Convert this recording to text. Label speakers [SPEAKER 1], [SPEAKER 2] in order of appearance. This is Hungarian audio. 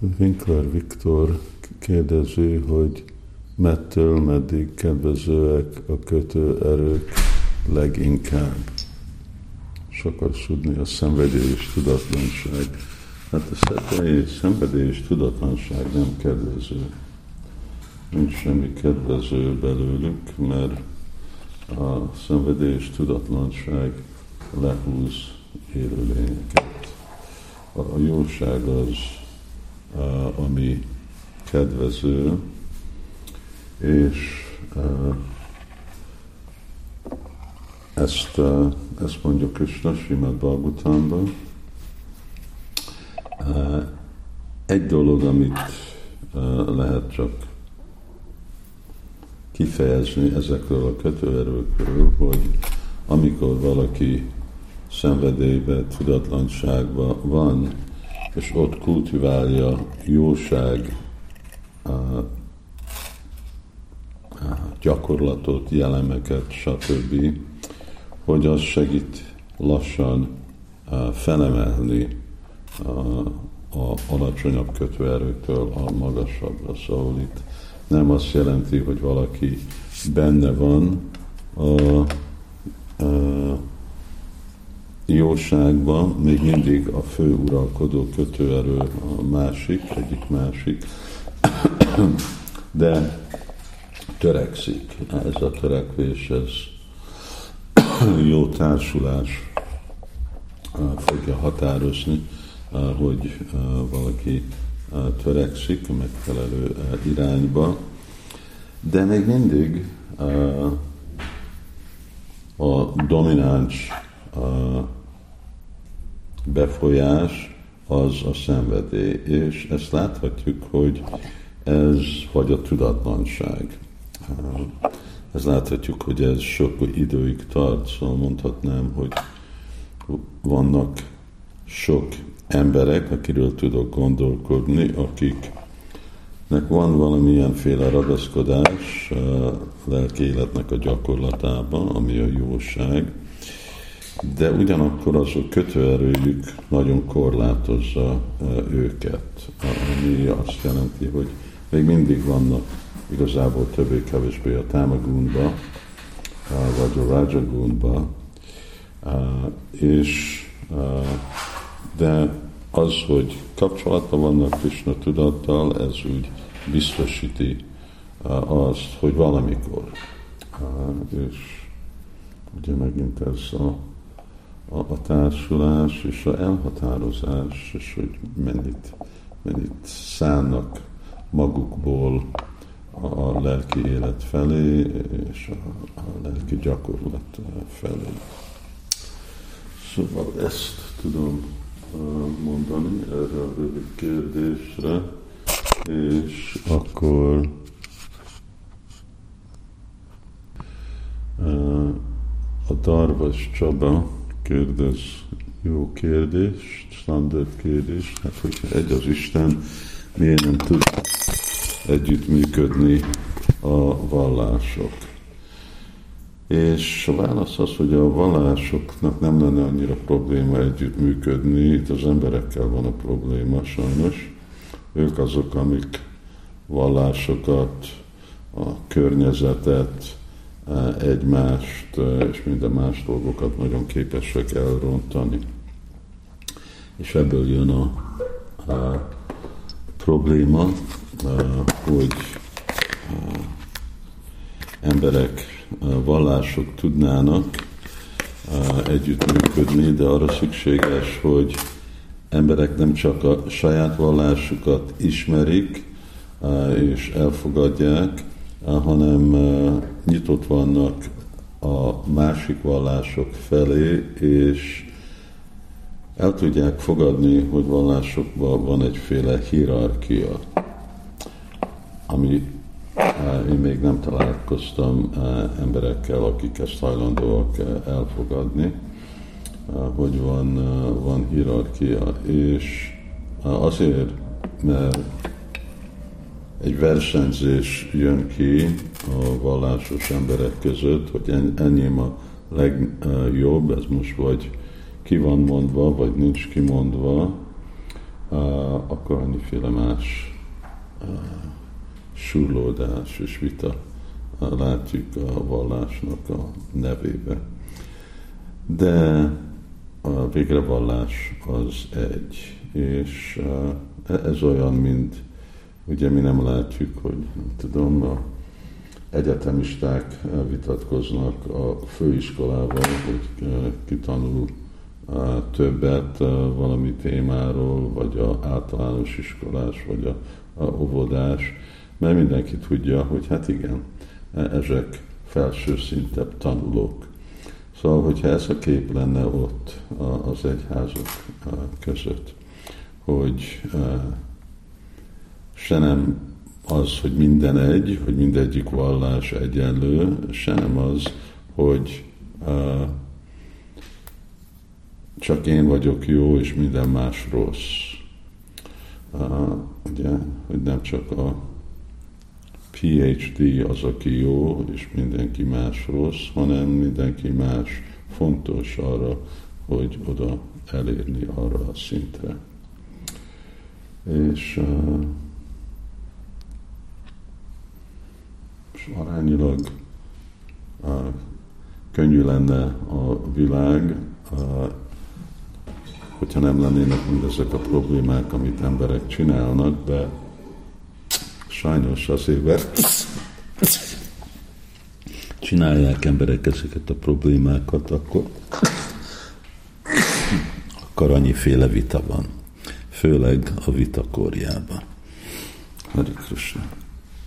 [SPEAKER 1] Winkler Viktor kérdezi, hogy mettől meddig kedvezőek a kötőerők leginkább. Sokat tudni a szenvedély és tudatlanság. Hát a szenvedély, szenvedély és tudatlanság nem kedvező. Nincs semmi kedvező belőlük, mert a szenvedély és tudatlanság lehúz élőlényeket. A jóság az, ami kedvező, és ezt, ezt mondja Krishna Srimad Bhagavatamban. Egy dolog, amit lehet csak kifejezni ezekről a kötőerőkről, hogy amikor valaki szenvedélybe, tudatlanságba van, és ott kultiválja jóság gyakorlatot, jellemeket, stb., hogy az segít lassan felemelni a alacsonyabb kötőerőtől a magasabbra. Szóval itt nem azt jelenti, hogy valaki benne van a, a jóságban, még mindig a fő uralkodó kötőerő a másik, egyik másik, de törekszik. Ez a törekvés, ez jó társulás fogja határozni, hogy valaki törekszik a megfelelő irányba, de még mindig a domináns befolyás az a szenvedély, és ezt láthatjuk, hogy ez vagy a tudatlanság. Ez láthatjuk, hogy ez sok időig tart, szóval mondhatnám, hogy vannak sok emberek, akiről tudok gondolkodni, akiknek van valamilyenféle ragaszkodás a lelki életnek a gyakorlatában, ami a jóság, de ugyanakkor az a kötőerőjük nagyon korlátozza őket, ami azt jelenti, hogy még mindig vannak igazából többé-kevésbé a támagúnba, vagy a rájagúnba, és de az, hogy kapcsolatban vannak Krishna tudattal, ez úgy biztosíti azt, hogy valamikor. És ugye megint ez a, a, társulás és a elhatározás, és hogy mennyit, mennyit szánnak magukból a lelki élet felé, és a, a lelki gyakorlat felé. Szóval ezt tudom mondani erre a rövid kérdésre, és akkor a Darvas Csaba kérdez jó kérdés, standard kérdés, hát hogyha egy az Isten, miért nem tud együttműködni a vallások. És a válasz az, hogy a vallásoknak nem lenne annyira probléma együttműködni, itt az emberekkel van a probléma sajnos. Ők azok, amik vallásokat, a környezetet, egymást és minden más dolgokat nagyon képesek elrontani. És ebből jön a, a probléma, hogy emberek, vallások tudnának együttműködni, de arra szükséges, hogy emberek nem csak a saját vallásukat ismerik és elfogadják, hanem nyitott vannak a másik vallások felé, és el tudják fogadni, hogy vallásokban van egyféle hierarchia ami én még nem találkoztam emberekkel, akik ezt hajlandóak elfogadni, hogy van, van hierarchia, és azért, mert egy versenyzés jön ki a vallásos emberek között, hogy enyém a legjobb, ez most vagy ki van mondva, vagy nincs kimondva, akkor annyiféle más súrlódás és vita látjuk a vallásnak a nevébe. De a végrevallás az egy, és ez olyan, mint ugye mi nem látjuk, hogy nem tudom, a egyetemisták vitatkoznak a főiskolával, hogy kitanul többet valami témáról, vagy a általános iskolás, vagy a, a óvodás, mert mindenki tudja, hogy hát igen, ezek felső szintebb tanulók. Szóval, hogyha ez a kép lenne ott az egyházak között, hogy se nem az, hogy minden egy, hogy mindegyik vallás egyenlő, se nem az, hogy csak én vagyok jó, és minden más rossz. ugye, hogy nem csak a PhD az, aki jó, és mindenki más rossz, hanem mindenki más fontos arra, hogy oda elérni arra a szintre. És, uh, és arányilag uh, könnyű lenne a világ, uh, hogyha nem lennének mindezek a problémák, amit emberek csinálnak, de sajnos azért csinálják emberek ezeket a problémákat, akkor, akkor annyiféle vita van, főleg a vita korjában. Hari Krishna.